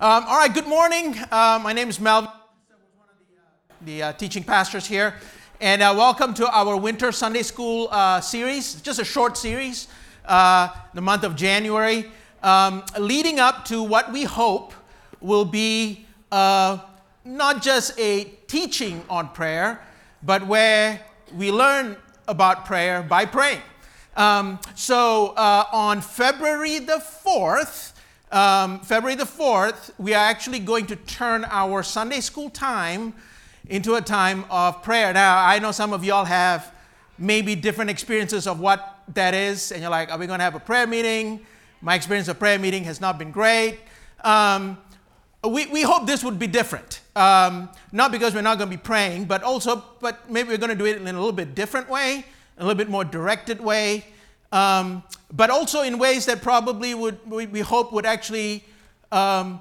Um, all right, good morning. Uh, my name is Melvin. The uh, teaching pastors here. And uh, welcome to our winter Sunday school uh, series, just a short series, uh, the month of January, um, leading up to what we hope will be uh, not just a teaching on prayer, but where we learn about prayer by praying. Um, so on February the 4th, um, February the 4th, we are actually going to turn our Sunday school time into a time of prayer. Now, I know some of y'all have maybe different experiences of what that is, and you're like, are we going to have a prayer meeting? My experience of prayer meeting has not been great. Um, we, we hope this would be different. Um, not because we're not going to be praying, but also, but maybe we're going to do it in a little bit different way, a little bit more directed way, um, but also in ways that probably would, we, we hope would actually um,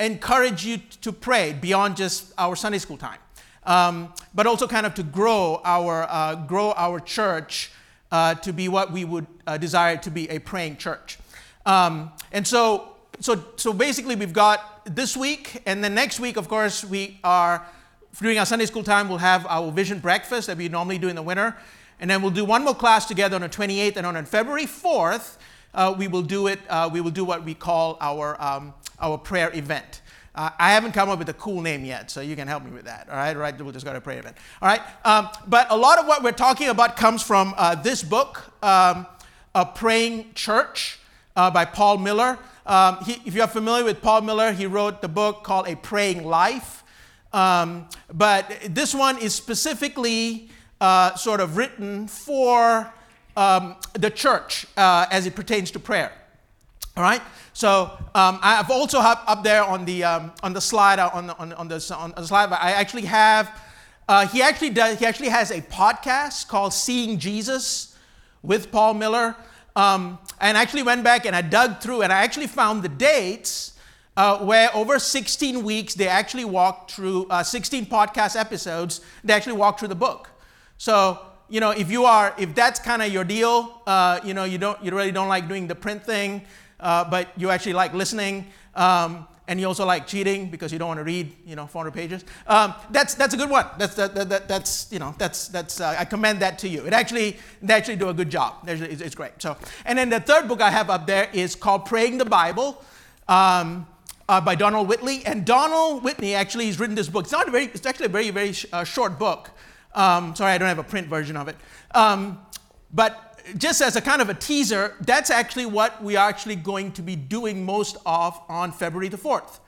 encourage you to pray beyond just our Sunday school time. Um, but also kind of to grow our, uh, grow our church uh, to be what we would uh, desire to be a praying church. Um, and so, so, so basically, we've got this week, and then next week, of course, we are, during our Sunday school time, we'll have our vision breakfast that we normally do in the winter. And then we'll do one more class together on the 28th, and on February 4th, uh, we will do it, uh, we will do what we call our, um, our prayer event. Uh, I haven't come up with a cool name yet, so you can help me with that. All right. We'll just go to prayer event. All right. Um, but a lot of what we're talking about comes from uh, this book, um, "A Praying Church," uh, by Paul Miller. Um, he, if you're familiar with Paul Miller, he wrote the book called "A Praying Life." Um, but this one is specifically uh, sort of written for um, the church uh, as it pertains to prayer. All right. So um, I've also have up there on the um, on the slide uh, on on, on, the, on the slide. I actually have. Uh, he actually does. He actually has a podcast called "Seeing Jesus" with Paul Miller. Um, and actually went back and I dug through and I actually found the dates uh, where over 16 weeks they actually walked through uh, 16 podcast episodes. They actually walked through the book. So you know, if you are, if that's kind of your deal, uh, you know, you don't, you really don't like doing the print thing uh, but you actually like listening. Um, and you also like cheating because you don't want to read, you know, 400 pages. Um, that's that's a good one. That's that, that, that's you know that's that's uh, I commend that to you. It actually they actually do a good job. It's, it's, great. So and then the third book I have up there is called Praying the Bible. Um, uh, by Donald Whitney, and Donald Whitney actually has written this book. It's not very, it's actually a very, very sh- uh, short book. Um, sorry, I don't have a print version of it. Um, but just as a kind of a teaser, that's actually what we are actually going to be doing most of on February the 4th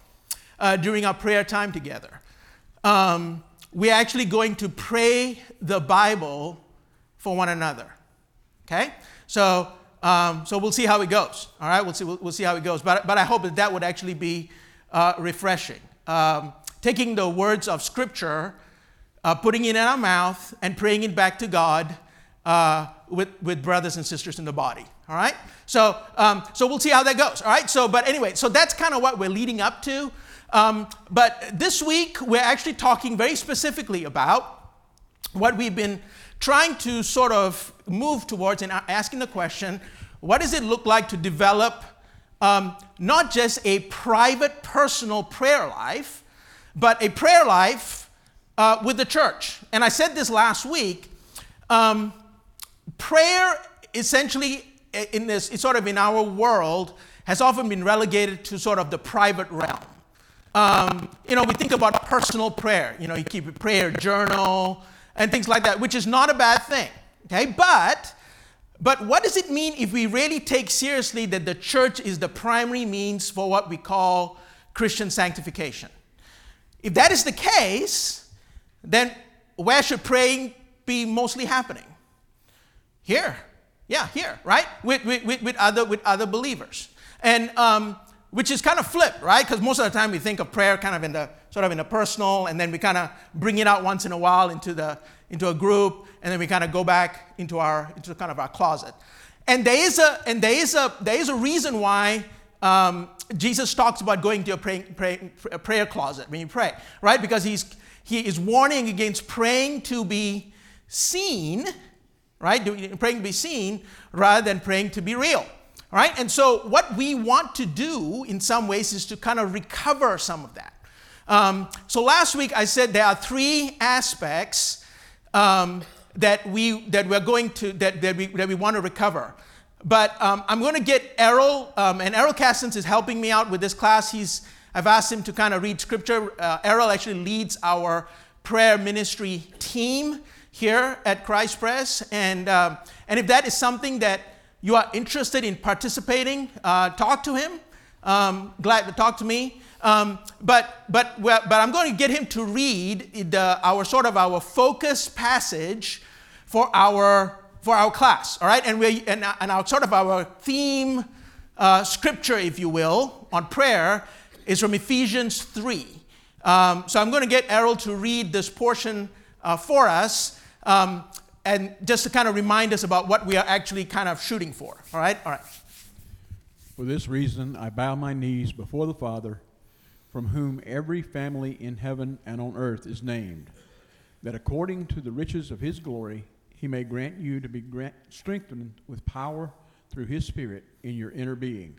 uh, during our prayer time together. Um, we're actually going to pray the Bible for one another. Okay? So, um, so we'll see how it goes. All right? We'll see, we'll, we'll, see how it goes. But, but I hope that that would actually be uh, refreshing. Um, taking the words of Scripture, uh, putting it in our mouth, and praying it back to God uh, with, with brothers and sisters in the body. All right? So, um, so we'll see how that goes. All right? So, but anyway, so that's kind of what we're leading up to. Um, but this week, we're actually talking very specifically about what we've been trying to sort of move towards and asking the question what does it look like to develop um, not just a private, personal prayer life, but a prayer life uh, with the church? And I said this last week. Um, prayer essentially in this it's sort of in our world has often been relegated to sort of the private realm um, you know we think about personal prayer you know you keep a prayer journal and things like that which is not a bad thing okay but but what does it mean if we really take seriously that the church is the primary means for what we call christian sanctification if that is the case then where should praying be mostly happening here. Yeah, here, right? With, with, with, other, with other believers. And um, which is kind of flip, right? Because most of the time we think of prayer kind of in the sort of in the personal, and then we kind of bring it out once in a while into the into a group, and then we kind of go back into our into kind of our closet. And there is a and there is a there is a reason why um, Jesus talks about going to a, praying, pray, a prayer closet when you pray, right? Because he's he is warning against praying to be seen right? Praying to be seen rather than praying to be real. right? and so what we want to do in some ways is to kind of recover some of that. Um, so last week I said there are three aspects um, that we that we're going to that, that we that we want to recover. But um, I'm going to get Errol, um, and Errol Castens is helping me out with this class. He's I've asked him to kind of read scripture. Uh, Errol actually leads our prayer ministry team here at Christ Pres, and um, and if that is something that you are interested in participating, uh, talk to him. Um, glad to talk to me. Um, but, but, but I'm going to get him to read the, our sort of our focus passage for our, for our class, all right? And, we, and, and our sort of our theme uh, scripture, if you will, on prayer is from Ephesians 3. Um, so I'm going to get Errol to read this portion uh, for us. Um, and just to kind of remind us about what we are actually kind of shooting for. All right? All right. For this reason, I bow my knees before the Father, from whom every family in heaven and on earth is named, that according to the riches of his glory, he may grant you to be grant, strengthened with power through his Spirit in your inner being.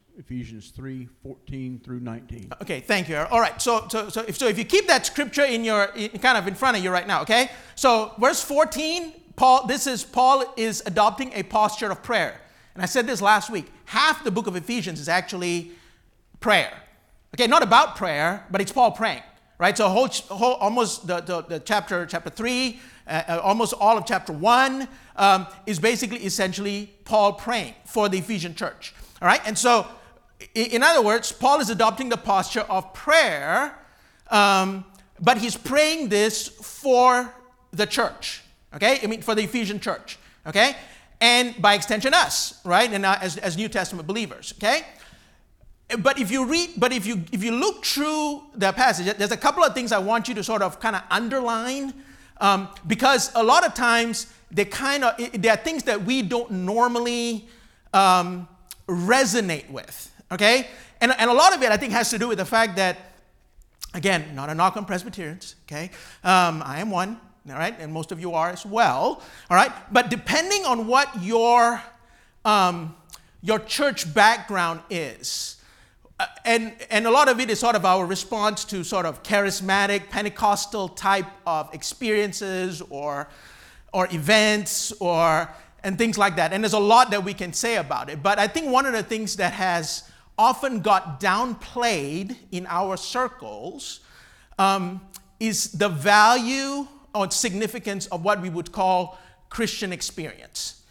Ephesians 3 14 through 19. Okay, thank you. All right, so, so, so, if, so if you keep that scripture in your, in, kind of in front of you right now, okay? So, verse 14, Paul, this is Paul is adopting a posture of prayer. And I said this last week half the book of Ephesians is actually prayer. Okay, not about prayer, but it's Paul praying, right? So, whole, whole, almost the, the, the, chapter, chapter 3, uh, uh, almost all of chapter 1 um, is basically essentially Paul praying for the Ephesian church. All right, and so, in other words, Paul is adopting the posture of prayer, um, but he's praying this for the church, okay? I mean, for the Ephesian church, okay? and by extension us, right? And uh, as, as New Testament believers, okay? But if you read, but if you if you look through the passage, there's a couple of things I want you to sort of kind of underline, um, because a lot of times they kind of there are things that we don't normally um, resonate with, okay? And, and a lot of it I think has to do with the fact that, again, not a knock on Presbyterians, okay? Um, I am one, all right, and most of you are as well, all right. But depending on what your um, your church background is, uh, and and a lot of it is sort of our response to sort of charismatic Pentecostal type of experiences or or events or and things like that. And there's a lot that we can say about it. But I think one of the things that has often got downplayed in our circles um, is the value or significance of what we would call Christian experience.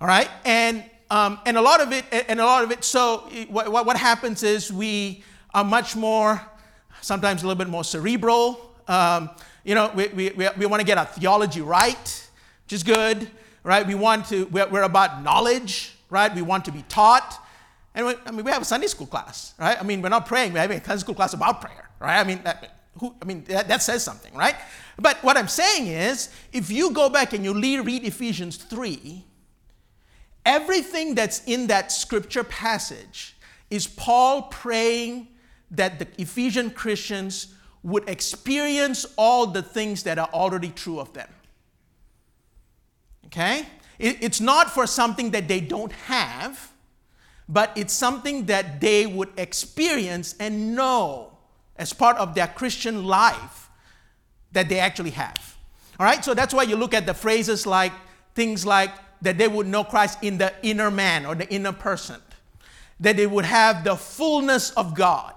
All right, and um, and a lot of it, and a lot of it. So what, what happens is we are much more, sometimes a little bit more cerebral. Um, you know, we, we, we want to get our theology right, which is good, right? We want to, we're about knowledge, right? We want to be taught. And we, I mean, we have a Sunday school class, right? I mean, we're not praying, we're having a Sunday school class about prayer, right? I mean, that, who, I mean, that, that says something, right? But what I'm saying is, if you go back and you read Ephesians 3, everything that's in that scripture passage is Paul praying that the Ephesian Christians would experience all the things that are already true of them. Okay? It's not for something that they don't have, but it's something that they would experience and know as part of their Christian life that they actually have. All right, so that's why you look at the phrases like things like that they would know Christ in the inner man or the inner person, that they would have the fullness of God.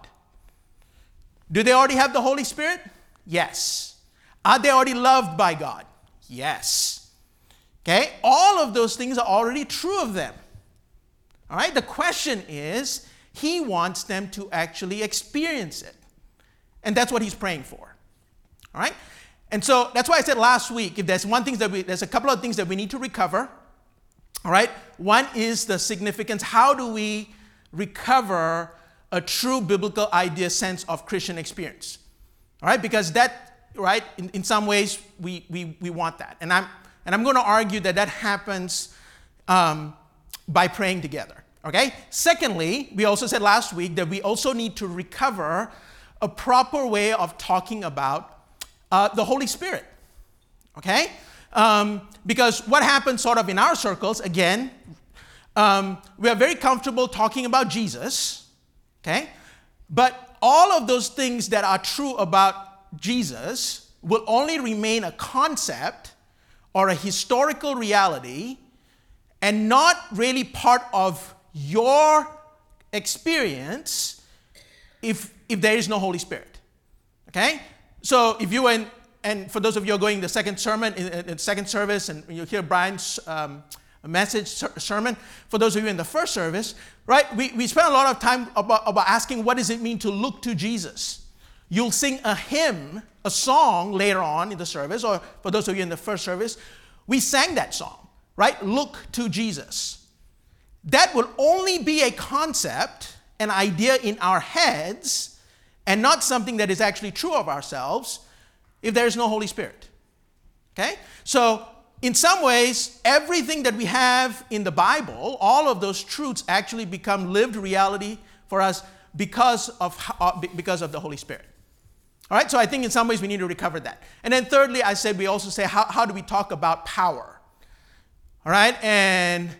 Do they already have the Holy Spirit? Yes. Are they already loved by God? Yes. Okay, all of those things are already true of them. All right, the question is, He wants them to actually experience it. And that's what he's praying for. All right? And so that's why I said last week if there's one thing that we, there's a couple of things that we need to recover. All right? One is the significance. How do we recover a true biblical idea sense of Christian experience? All right, because that, right, in, in some ways, we, we, we want that. And I'm, and I'm going to argue that that happens um, by praying together. Okay? Secondly, we also said last week that we also need to recover a proper way of talking about uh, the Holy Spirit. Okay? Um, because what happens sort of in our circles, again, um, we are very comfortable talking about Jesus. Okay? But all of those things that are true about Jesus will only remain a concept or a historical reality and not really part of your experience if, if there is no Holy Spirit. Okay? So if you went, and for those of you who are going the second sermon, in, in second service, and you hear Brian's um, message sermon, for those of you in the first service, right, we, we spent a lot of time about, about asking what does it mean to look to Jesus. You'll sing a hymn, a song later on in the service, or for those of you in the first service, we sang that song, right? Look to Jesus. That will only be a concept, an idea in our heads, and not something that is actually true of ourselves if there is no Holy Spirit. Okay? So in some ways, everything that we have in the Bible, all of those truths actually become lived reality for us because of, uh, because of the Holy Spirit. All right, so I think in some ways we need to recover that. And then thirdly, I said we also say, how, how do we talk about power? All right, and,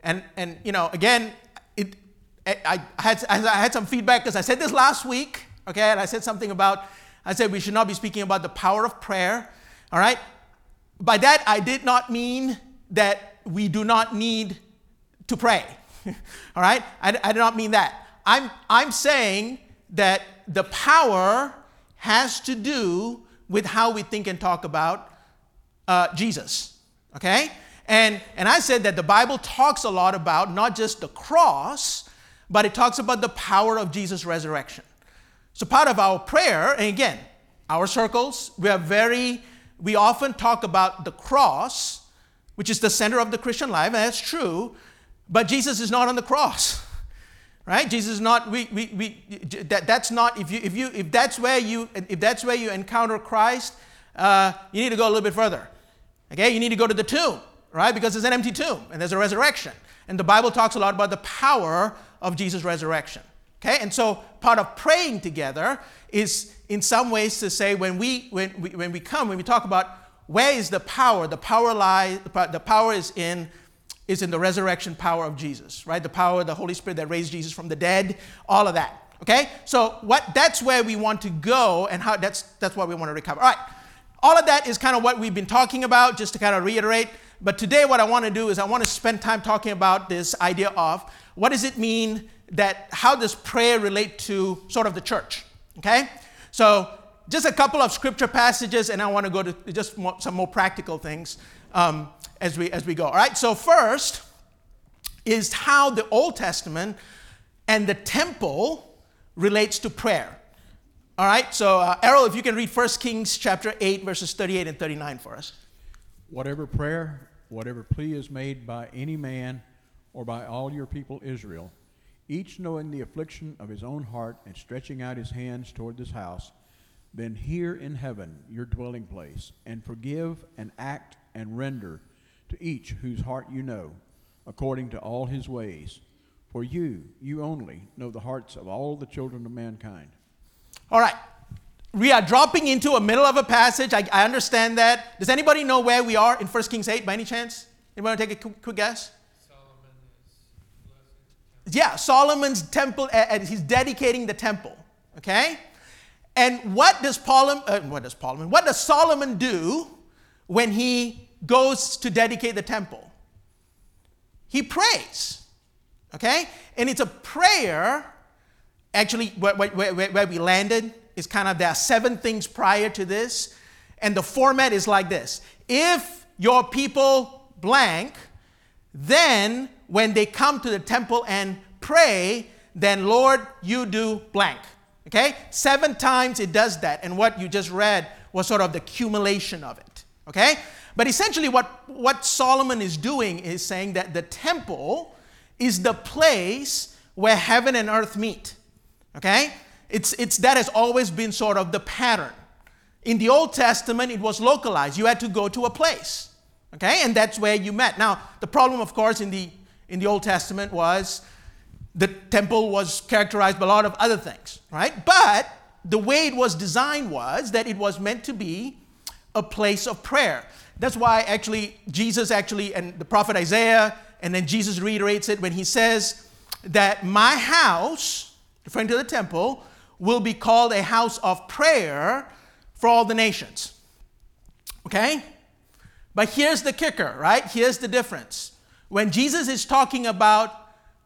and, and you know, again, it, I, I, had, I had some feedback because I said this last week, okay, and I said something about, I said we should not be speaking about the power of prayer. All right, by that, I did not mean that we do not need to pray. All right? I, I did not mean that. I'm, I'm saying that the power has to do with how we think and talk about uh, Jesus. Okay? And, and I said that the Bible talks a lot about not just the cross, but it talks about the power of Jesus' resurrection. So part of our prayer, and again, our circles, we are very we often talk about the cross, which is the center of the Christian life, and that's true, but Jesus is not on the cross. Right? Jesus is not, we, we, we, that, that's not, if, you, if, you, if, that's where you, if that's where you encounter Christ, uh, you need to go a little bit further. Okay? You need to go to the tomb, right? Because it's an empty tomb and there's a resurrection. And the Bible talks a lot about the power of Jesus' resurrection. Okay? And so part of praying together is in some ways to say when we when we, when we come when we talk about where is the power the power lies the power is in is in the resurrection power of jesus right the power of the holy spirit that raised jesus from the dead all of that okay so what that's where we want to go and how that's that's what we want to recover all right all of that is kind of what we've been talking about just to kind of reiterate but today what i want to do is i want to spend time talking about this idea of what does it mean that how does prayer relate to sort of the church okay so, just a couple of scripture passages, and I want to go to just more, some more practical things um, as, we, as we go. All right, so first is how the Old Testament and the temple relates to prayer. All right, so uh, Errol, if you can read 1 Kings chapter 8, verses 38 and 39 for us. Whatever prayer, whatever plea is made by any man or by all your people Israel, each knowing the affliction of his own heart and stretching out his hands toward this house, then hear in heaven your dwelling place, and forgive and act and render to each whose heart you know, according to all his ways. For you, you only, know the hearts of all the children of mankind. All right. We are dropping into a middle of a passage. I, I understand that. Does anybody know where we are in 1 Kings 8 by any chance? Anybody take a quick, quick guess? yeah, Solomon's temple, and he's dedicating the temple. Okay? And what does Solomon, uh, what does Solomon, what does Solomon do when he goes to dedicate the temple? He prays. Okay? And it's a prayer, actually, where, where, where we landed is kind of there are seven things prior to this. And the format is like this If your people blank, then when they come to the temple and pray, then Lord, you do blank. Okay? Seven times it does that. And what you just read was sort of the accumulation of it. Okay? But essentially, what, what Solomon is doing is saying that the temple is the place where heaven and earth meet. Okay? It's, it's, that has always been sort of the pattern. In the Old Testament, it was localized. You had to go to a place, okay? And that's where you met. Now, the problem, of course, in the, in the Old Testament was the temple was characterized by a lot of other things, right? But the way it was designed was that it was meant to be a place of prayer. That's why actually Jesus actually and the prophet Isaiah and then Jesus reiterates it when he says that my house, referring to the temple, will be called a house of prayer for all the nations. Okay? But here's the kicker, right? Here's the difference. When Jesus is talking about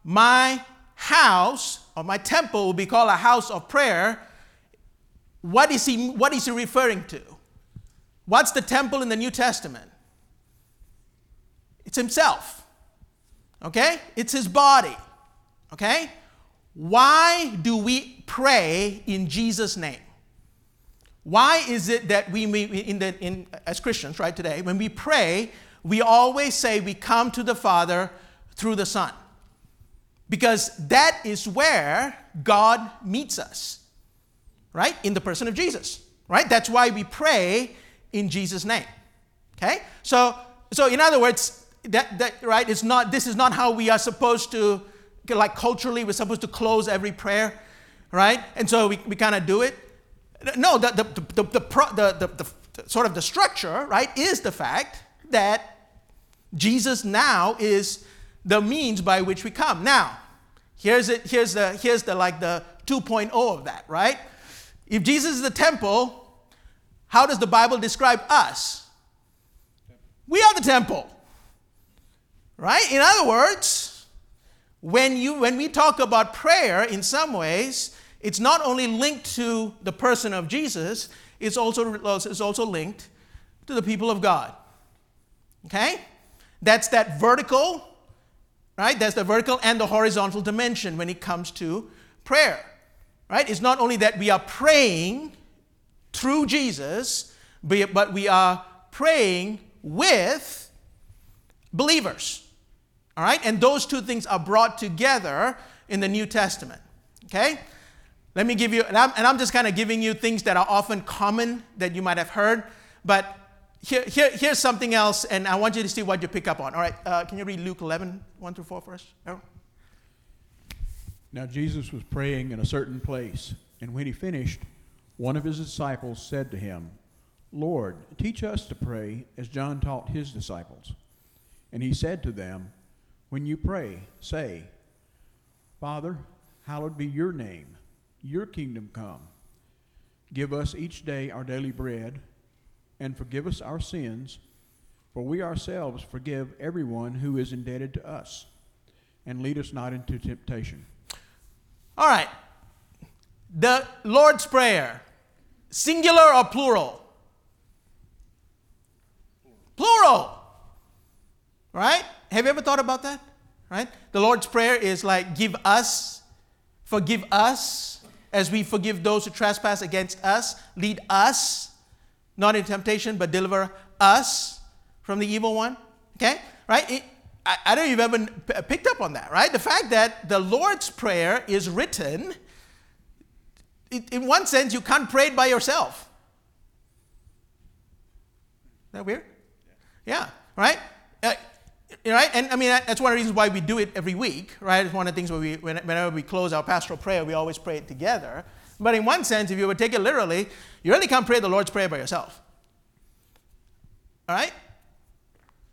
my house or my temple will be called a house of prayer, what is he, what is he referring to? What's the temple in the New Testament? It's himself. Okay? It's his body. Okay? Why do we pray in Jesus' name? Why is it that we, in the, in, as Christians, right, today, when we pray, we always say we come to the Father through the Son? Because that is where God meets us, right? In the person of Jesus, right? That's why we pray in Jesus' name. Okay? So, so in other words, that, that right, it's not, this is not how we are supposed to, like culturally, we're supposed to close every prayer, right? And so we, we kind of do it. No, the, the, the, the, the, the, the, sort of the structure, right, is the fact that Jesus now is the means by which we come. Now, here's it, here's the, here's the, like the 2.0 of that, right? If Jesus is the temple, how does the Bible describe us? We are the temple. Right? In other words, when, you, when we talk about prayer, in some ways, it's not only linked to the person of Jesus, it's also, it's also linked to the people of God. Okay? That's that vertical, right? That's the vertical and the horizontal dimension when it comes to prayer. Right? It's not only that we are praying through Jesus, but we are praying with believers. All right? And those two things are brought together in the New Testament. Okay? Let me give you, and I'm, and I'm just kind of giving you things that are often common that you might have heard, but here, here, here's something else, and I want you to see what you pick up on. All right, uh, can you read Luke 11, 1 through 4 for us? Now Jesus was praying in a certain place, and when he finished, one of his disciples said to him, Lord, teach us to pray as John taught his disciples. And he said to them, When you pray, say, Father, hallowed be your name, your kingdom come. Give us each day our daily bread, and forgive us our sins, for we ourselves forgive everyone who is indebted to us. And lead us not into temptation. All right. The Lord's Prayer Singular or plural? Plural. Right? Have you ever thought about that? Right? The Lord's Prayer is like, give us, forgive us as we forgive those who trespass against us, lead us, not in temptation, but deliver us from the evil one. Okay? Right? It, I, I don't you've ever picked up on that, right? The fact that the Lord's Prayer is written in one sense, you can't pray it by yourself. Is that weird? Yeah, right? Uh, right? And I mean, that's one of the reasons why we do it every week, right? It's one of the things where we, whenever we close our pastoral prayer, we always pray it together. But in one sense, if you would take it literally, you really can't pray the Lord's Prayer by yourself. All right?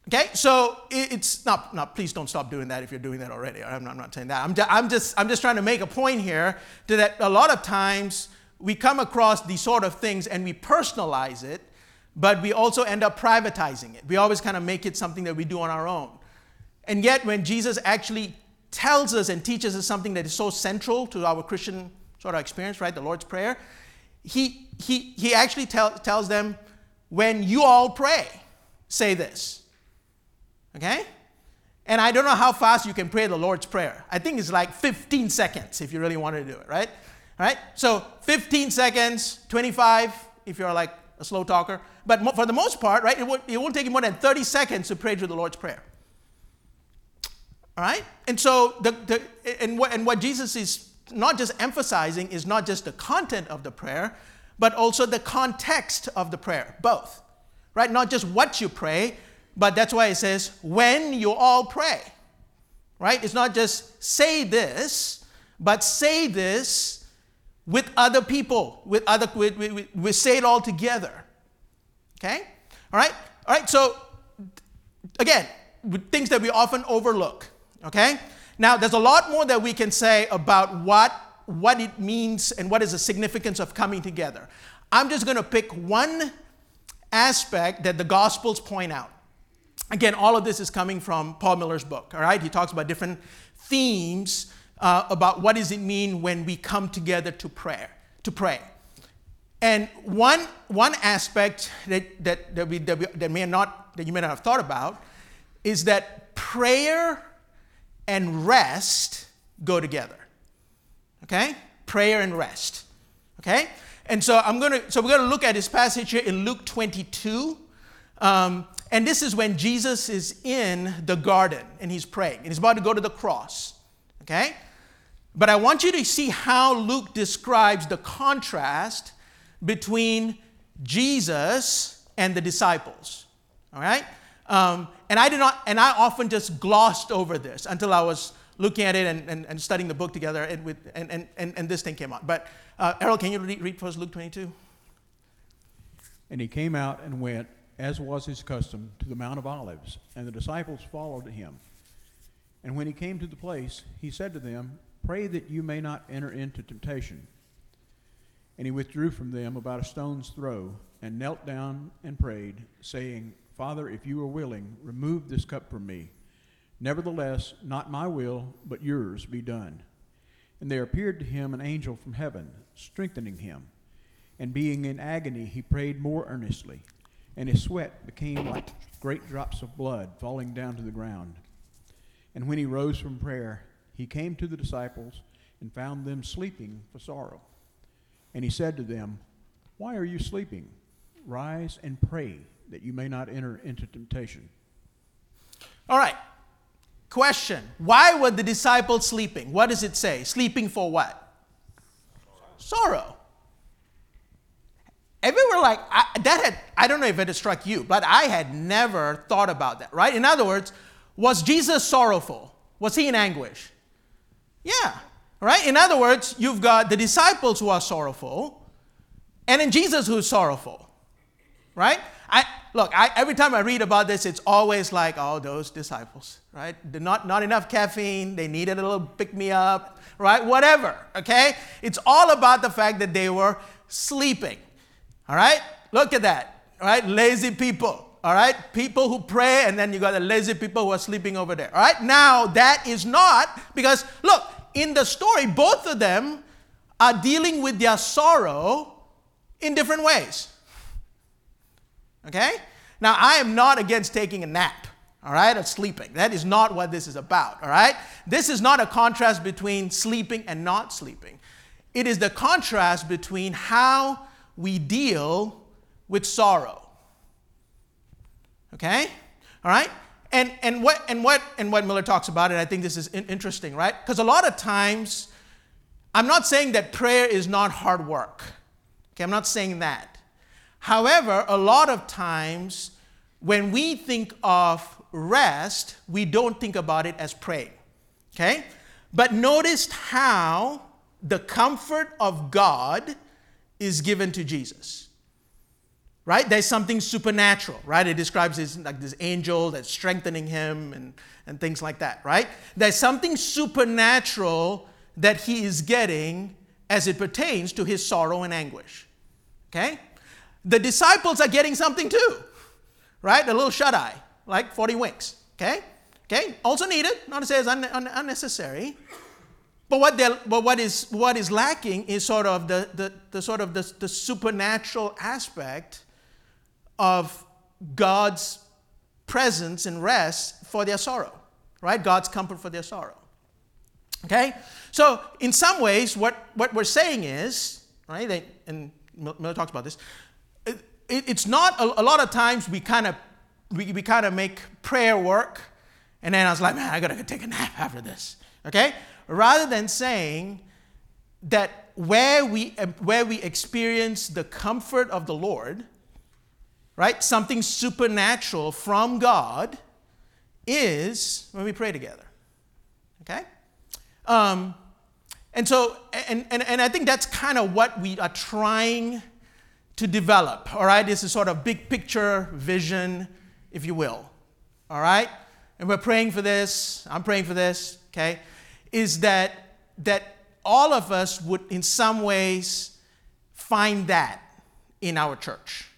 Okay, so it's not, not, please don't stop doing that if you're doing that already. I'm not, I'm not saying that. I'm, just, I'm, just, I'm just trying to make a point here to that a lot of times we come across these sort of things and we personalize it, but we also end up privatizing it. We always kind of make it something that we do on our own. And yet, when Jesus actually tells us and teaches us something that is so central to our Christian sort of experience, right, the Lord's Prayer, he, he, he actually tell, tells them, when you all pray, say this. Okay? And I don't know how fast you can pray the Lord's Prayer. I think it's like 15 seconds if you really want to do it, right? All right? So 15 seconds, 25 if you're like a slow talker. But for the most part, right, it won't, it won't take you more than 30 seconds to pray through the Lord's Prayer. All right? And so, the, the, and, what, and what Jesus is not just emphasizing is not just the content of the prayer, but also the context of the prayer, both. Right? Not just what you pray, but that's why it says when you all pray. Right? It's not just say this, but say this with other people, with other with, we, we say it all together. Okay? All right? All right, so again, things that we often overlook. Okay? Now, there's a lot more that we can say about what, what it means and what is the significance of coming together. I'm just going to pick one aspect that the Gospels point out. Again, all of this is coming from Paul Miller's book, all right? He talks about different themes uh, about what does it mean when we come together to prayer, to pray. And one, one aspect that, that, that, we, that, we, that, may not, that you may not have thought about is that prayer and rest go together. Okay? Prayer and rest. Okay? And so I'm gonna so we're gonna look at this passage here in Luke 22. Um, and this is when Jesus is in the garden and he's praying and he's about to go to the cross. Okay? But I want you to see how Luke describes the contrast between Jesus and the disciples. All right? Um, and I did not, and I often just glossed over this until I was looking at it and, and, and studying the book together, and, with, and, and, and, and this thing came out. But uh, Errol, can you read, read for us Luke 22? And he came out and went, as was his custom, to the Mount of Olives, and the disciples followed him. And when he came to the place, he said to them, Pray that you may not enter into temptation. And he withdrew from them about a stone's throw, and knelt down and prayed, saying, Father, if you are willing, remove this cup from me. Nevertheless, not my will, but yours be done. And there appeared to him an angel from heaven, strengthening him. And being in agony, he prayed more earnestly, and his sweat became like great drops of blood falling down to the ground. And when he rose from prayer, he came to the disciples and found them sleeping for sorrow. And he said to them, Why are you sleeping? Rise and pray that you may not enter into temptation. All right. Question Why were the disciples sleeping? What does it say? Sleeping for what? Sorrow. Everywhere, like I, that had, I don't know if it struck you, but I had never thought about that, right? In other words, was Jesus sorrowful? Was he in anguish? Yeah, right? In other words, you've got the disciples who are sorrowful, and then Jesus who's sorrowful, right? I, look, I, every time I read about this, it's always like, oh, those disciples, right? They're not, not enough caffeine. They needed a little pick me up, right? Whatever, okay? It's all about the fact that they were sleeping, all right? Look at that, right? Lazy people, all right? People who pray, and then you got the lazy people who are sleeping over there, all right? Now, that is not, because look, in the story, both of them are dealing with their sorrow in different ways. Okay? Now, I am not against taking a nap, all right, or sleeping. That is not what this is about, all right? This is not a contrast between sleeping and not sleeping. It is the contrast between how we deal with sorrow. Okay? All right? And, and, what, and, what, and what Miller talks about it, I think this is in- interesting, right? Because a lot of times, I'm not saying that prayer is not hard work. Okay, I'm not saying that. However, a lot of times when we think of rest, we don't think about it as praying. Okay? But notice how the comfort of God is given to Jesus. Right? There's something supernatural, right? It describes his, like this angel that's strengthening him and, and things like that, right? There's something supernatural that he is getting as it pertains to his sorrow and anguish. Okay? the disciples are getting something too, right? A little shut eye, like 40 winks, okay? Okay, also needed, not to say it's un- un- unnecessary. But what, but what, is, what is lacking is sort of the, the, the sort of the, the supernatural aspect of God's presence and rest for their sorrow, right? God's comfort for their sorrow. Okay? So, in some ways, what, what we're saying is, right, they, and Miller talks about this, it, it's not a, a, lot of times we kind of we, we kind of make prayer work and then i was like man i gotta take a nap after this okay rather than saying that where we, where we experience the comfort of the Lord, right, something supernatural from God, is when we pray together. Okay? Um, and so, and, and, and I think that's kind of what we are trying to develop, all right? This is sort of big picture vision, if you will, all right? And we're praying for this, I'm praying for this, okay? Is that, that all of us would, in some ways, find that in our church,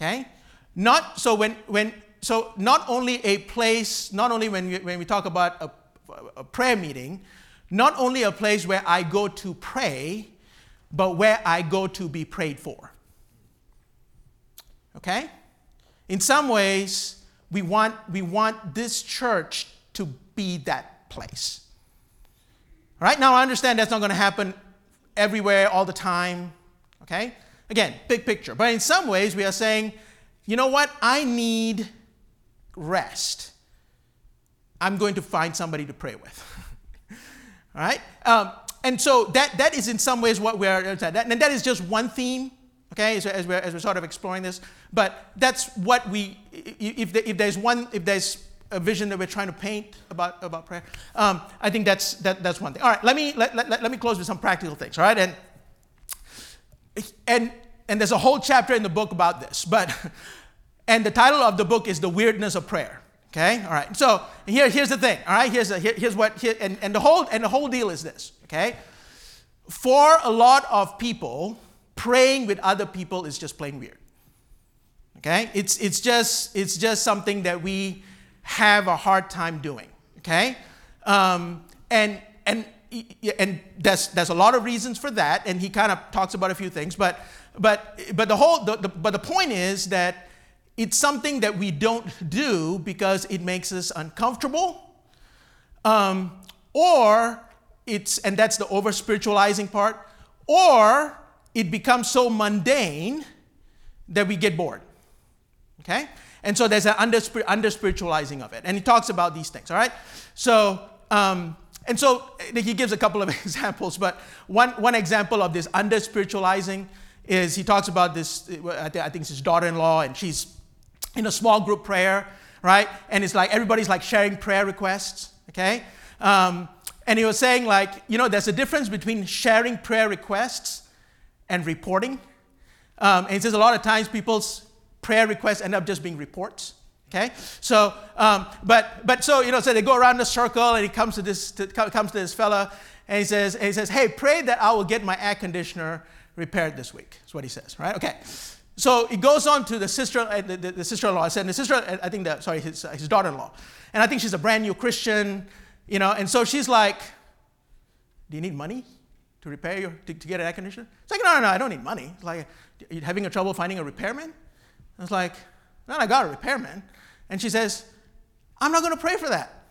okay? Not, so when, when, so not only a place, not only when we, when we talk about a, a prayer meeting, not only a place where I go to pray, but where I go to be prayed for. Okay? In some ways, we want, we want this church to be that place. All right? Now, I understand that's not going to happen everywhere all the time. Okay? Again, big picture. But in some ways, we are saying, you know what? I need rest. I'm going to find somebody to pray with. All right? Um, and so that, that is in some ways what we're, and that is just one theme, okay, as, as, we're, as we're sort of exploring this. But that's what we, if, if there's one, if there's a vision that we're trying to paint about, about prayer, um, I think that's, that, that's one thing. All right, let me, let, let, let me close with some practical things, all right? And, and, and there's a whole chapter in the book about this, but, and the title of the book is The Weirdness of Prayer. Okay, all right. So here, here's the thing. All right, here's, here, here's what, here, and, and, the whole, and the whole deal is this. Okay, for a lot of people, praying with other people is just plain weird. Okay, it's, it's, just, it's just something that we have a hard time doing. Okay, um, and, and, and there's, there's a lot of reasons for that, and he kind of talks about a few things, but, but, but, the, whole, the, the, but the point is that it's something that we don't do because it makes us uncomfortable, um, or it's, and that's the over spiritualizing part, or it becomes so mundane that we get bored. Okay? And so there's an under, under spiritualizing of it. And he talks about these things, all right? So, um, and so he gives a couple of examples, but one, one example of this under spiritualizing is he talks about this, I think it's his daughter in law, and she's in a small group prayer, right? And it's like everybody's like sharing prayer requests, okay? Um, and he was saying, like, you know, there's a difference between sharing prayer requests and reporting. Um, and he says a lot of times people's prayer requests end up just being reports. Okay, so um, but but so you know, so they go around the circle, and he comes to this to, comes to this fella, and he says, and he says, hey, pray that I will get my air conditioner repaired this week. That's what he says, right? Okay, so it goes on to the sister, uh, the, the, the sister-in-law. I said, the sister, I think that, sorry, his, his daughter-in-law. And I think she's a brand new Christian, you know, and so she's like, do you need money to repair your, to, to get an air conditioner? It's like, no, no, no, I don't need money. It's like, you having a trouble finding a repairman? I was like, no, I got a repairman. And she says, I'm not going to pray for that.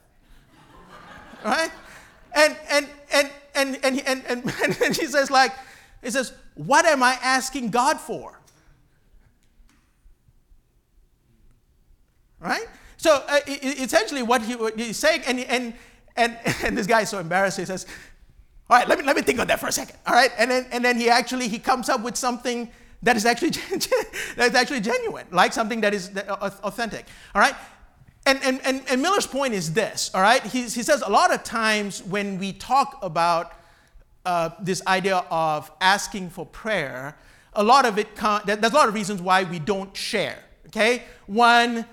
right? And, and, and, and, and, and, and, and, she says, like, he says, what am I asking God for? right? So uh, essentially, what, he, what he's saying, and, and, and, and this guy is so embarrassed, he says, all right, let me, let me think on that for a second, all right? And then, and then he actually, he comes up with something that is actually, that is actually genuine, like something that is authentic, all right? And, and, and, and Miller's point is this, all right? He, he says a lot of times when we talk about uh, this idea of asking for prayer, a lot of it, there's a lot of reasons why we don't share, okay? One,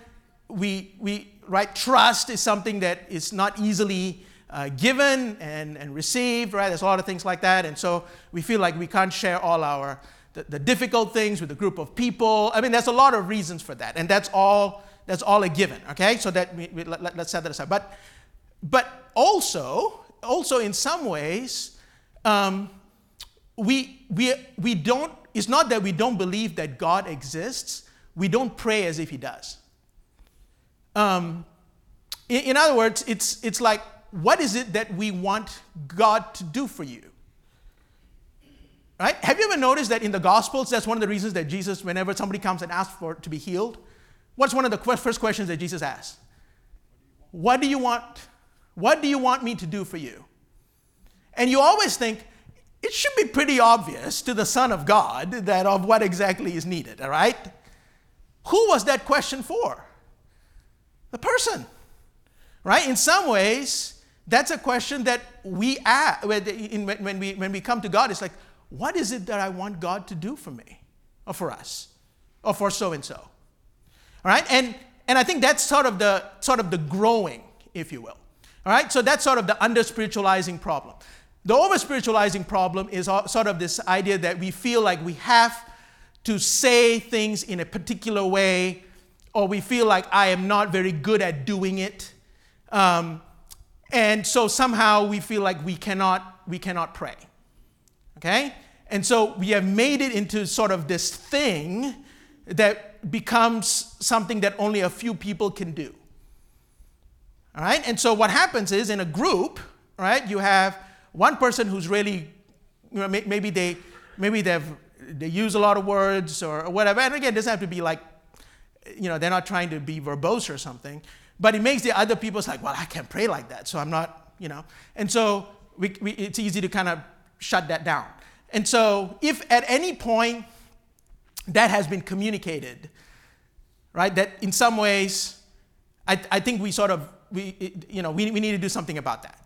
we, we right, trust is something that is not easily uh, given and, and received, right? There's a lot of things like that. And so we feel like we can't share all our, the, the difficult things with a group of people. I mean, there's a lot of reasons for that. And that's all, that's all a given, okay? So that we, we let, us set that aside. But, but also, also in some ways, um, we, we, we don't, it's not that we don't believe that God exists, we don't pray as if He does. Um, in, in other words, it's, it's like, what is it that we want God to do for you? Right? Have you ever noticed that in the Gospels, that's one of the reasons that Jesus, whenever somebody comes and asks for to be healed, what's one of the first questions that Jesus asks? What do you want? What do you want me to do for you? And you always think, it should be pretty obvious to the Son of God that of what exactly is needed, all right? Who was that question for? The person, right? In some ways, that's a question that we ask when we, when we come to God. It's like, what is it that I want God to do for me or for us or for so and so? All right? And, and I think that's sort of the sort of the growing, if you will. All right? So that's sort of the under spiritualizing problem. The over spiritualizing problem is sort of this idea that we feel like we have to say things in a particular way, or we feel like I am not very good at doing it. Um, and so somehow we feel like we cannot, we cannot pray. Okay? And so we have made it into sort of this thing that becomes something that only a few people can do. All right? And so what happens is in a group, right, you have one person who's really, you know, maybe they, maybe they've, they use a lot of words or whatever. And again, it doesn't have to be like, you know, they're not trying to be verbose or something. But it makes the other people like, well, I can't pray like that, so I'm not, you know. And so we, we, it's easy to kind of shut that down. And so if at any point that has been communicated, right, that in some ways, I, I think we sort of, we, you know, we, we need to do something about that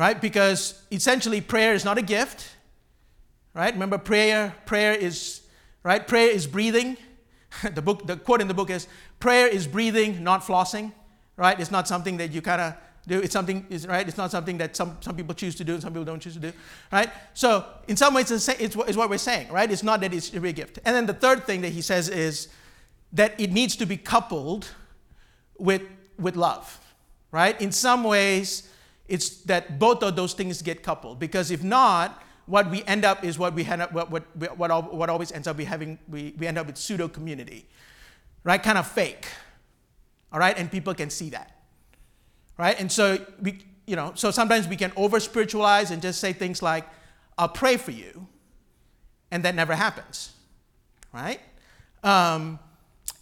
right? Because essentially prayer is not a gift, right? Remember prayer, prayer is, right? Prayer is breathing. the book, the quote in the book is, prayer is breathing, not flossing, right? It's not something that you kind of do. It's something, is right? It's not something that some, some people choose to do and some people don't choose to do, right? So in some ways, it's, it's, it's what we're saying, right? It's not that it's a gift. And then the third thing that he says is that it needs to be coupled with, with love, right? In some ways, it's that both of those things get coupled. Because if not, what we end up is what we end up, what, what, what, what always ends up we having, we, we end up with pseudo community, right? Kind of fake, all right? And people can see that, right? And so we, you know, so sometimes we can over spiritualize and just say things like, I'll pray for you, and that never happens, right? Um,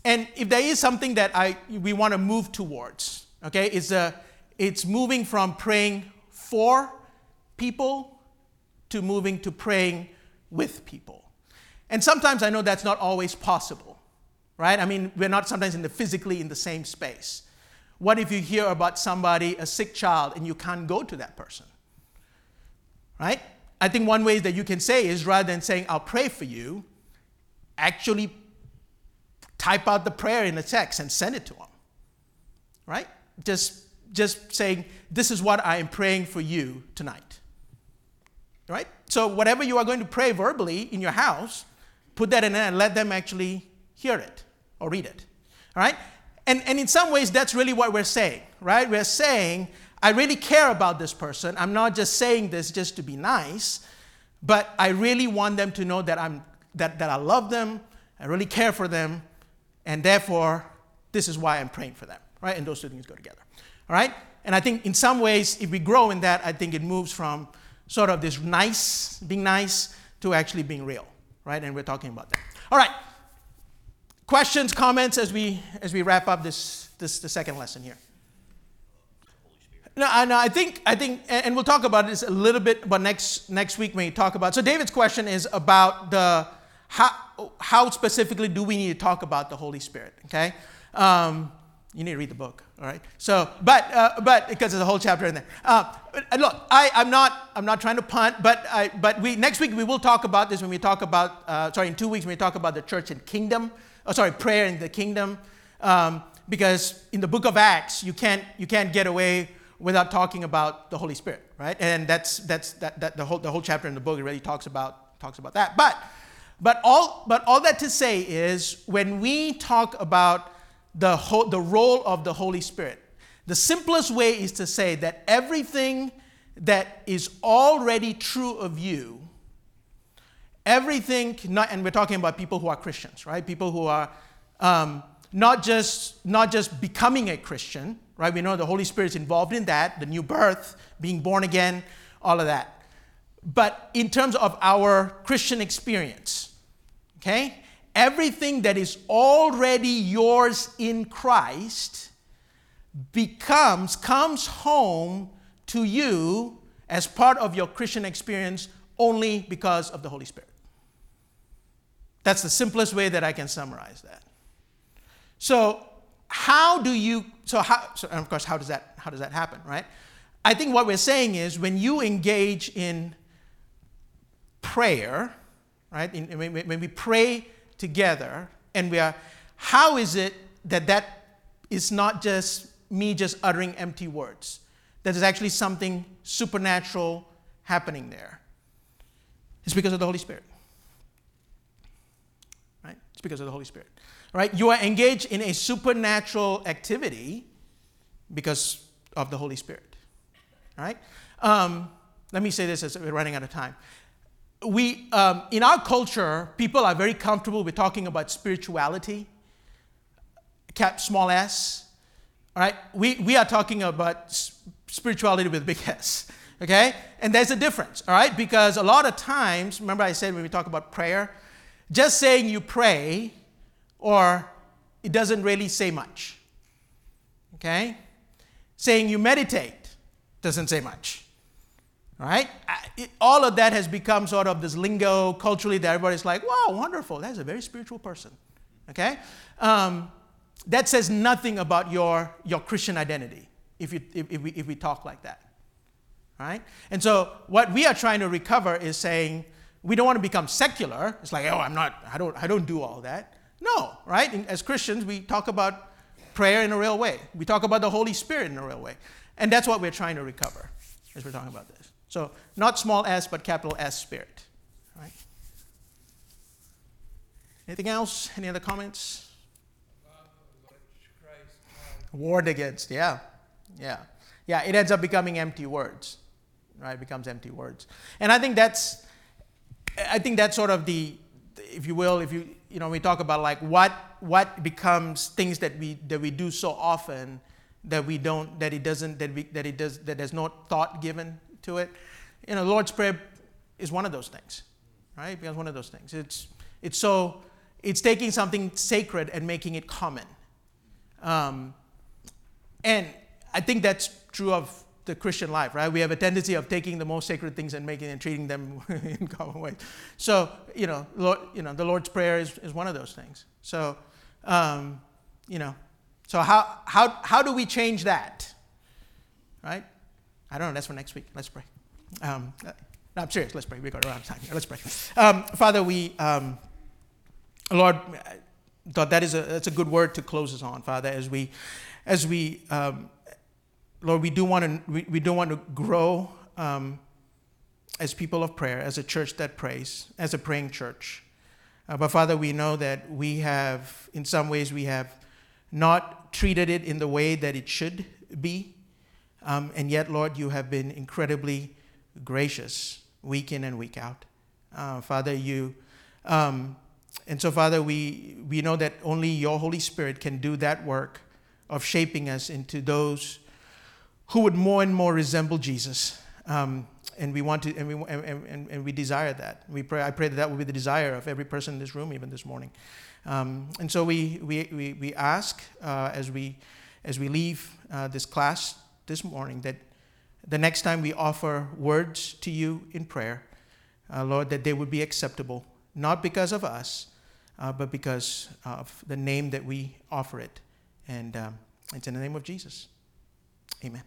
and if there is something that I, we want to move towards, okay, is a, it's moving from praying for people to moving to praying with people. And sometimes I know that's not always possible, right? I mean, we're not sometimes in the physically in the same space. What if you hear about somebody, a sick child, and you can't go to that person? Right? I think one way that you can say is rather than saying, I'll pray for you, actually type out the prayer in a text and send it to them. Right? Just just saying, This is what I am praying for you tonight. Right? So, whatever you are going to pray verbally in your house, put that in there and let them actually hear it or read it. All right? And, and in some ways, that's really what we're saying, right? We're saying, I really care about this person. I'm not just saying this just to be nice, but I really want them to know that, I'm, that, that I love them, I really care for them, and therefore, this is why I'm praying for them, right? And those two things go together. All right? And I think in some ways, if we grow in that, I think it moves from sort of this nice, being nice, to actually being real, right? And we're talking about that. All right. Questions, comments as we as we wrap up this this the second lesson here. No, I, no, I think I think, and we'll talk about this a little bit, but next next week when we talk about. So David's question is about the how how specifically do we need to talk about the Holy Spirit? Okay, um, you need to read the book. All right. So, but uh, but because there's a whole chapter in there. Uh, look, I I'm not I'm not trying to punt, but I but we next week we will talk about this when we talk about uh, sorry in two weeks when we talk about the church and kingdom. Oh, sorry, prayer in the kingdom. Um, because in the book of Acts you can't you can't get away without talking about the Holy Spirit, right? And that's that's that, that the whole the whole chapter in the book really talks about talks about that. But but all but all that to say is when we talk about the, whole, the role of the Holy Spirit. The simplest way is to say that everything that is already true of you, everything, not, and we're talking about people who are Christians, right? People who are um, not, just, not just becoming a Christian, right? We know the Holy Spirit is involved in that, the new birth, being born again, all of that. But in terms of our Christian experience, okay? Everything that is already yours in Christ becomes, comes home to you as part of your Christian experience only because of the Holy Spirit. That's the simplest way that I can summarize that. So, how do you, so how, so and of course, how does that, how does that happen, right? I think what we're saying is when you engage in prayer, right, in, when we pray together and we are, how is it that that is not just me just uttering empty words? That is actually something supernatural happening there. It's because of the Holy Spirit. Right? It's because of the Holy Spirit. Right? You are engaged in a supernatural activity because of the Holy Spirit. Right? Um, let me say this as we're running out of time. We, um, in our culture, people are very comfortable with talking about spirituality, cap small s. All right? We, we are talking about spirituality with big S. Okay? And there's a difference, all right? Because a lot of times, remember I said when we talk about prayer, just saying you pray or it doesn't really say much. Okay? Saying you meditate doesn't say much. Right? It, all of that has become sort of this lingo culturally that everybody's like, wow, wonderful. That's a very spiritual person. Okay? Um, that says nothing about your, your Christian identity if, you, if, if, we, if we talk like that. Right? And so what we are trying to recover is saying we don't want to become secular. It's like, oh, I'm not, I don't, I don't do all that. No, right? As Christians, we talk about prayer in a real way. We talk about the Holy Spirit in a real way. And that's what we're trying to recover as we're talking about this. So not small s, but capital S spirit. Right? Anything else? Any other comments? Warned against, yeah. Yeah. Yeah, it ends up becoming empty words. Right? It becomes empty words. And I think that's I think that's sort of the if you will, if you you know, we talk about like what what becomes things that we that we do so often that we don't, that it doesn't, that, we, that it does, that there's no thought given to it. You know, the Lord's Prayer is one of those things, right? It becomes one of those things. It's, it's so, it's taking something sacred and making it common. Um, and I think that's true of the Christian life, right? We have a tendency of taking the most sacred things and making and treating them in common ways. So, you know, Lord, you know, the Lord's Prayer is, is one of those things. So, um, you know, so how, how, how do we change that? Right? I don't know. That's for next week. Let's pray. Um, no, I'm serious. Let's pray. We got around time here. Let's pray. Um, Father, we, um, Lord, thought that is a that's a good word to close us on, Father. As we, as we, um, Lord, we do want to we, we do want to grow um, as people of prayer, as a church that prays, as a praying church. Uh, but Father, we know that we have, in some ways, we have not treated it in the way that it should be. Um, and yet, Lord, you have been incredibly gracious week in and week out. Uh, Father, you, um, and so, Father, we, we know that only your Holy Spirit can do that work of shaping us into those who would more and more resemble Jesus. Um, and we want to, and we, and, and, and we desire that. We pray, I pray that that will be the desire of every person in this room, even this morning. Um, and so we, we, we, we ask uh, as, we, as we leave uh, this class this morning that the next time we offer words to you in prayer, uh, Lord, that they would be acceptable, not because of us, uh, but because of the name that we offer it. And um, it's in the name of Jesus. Amen.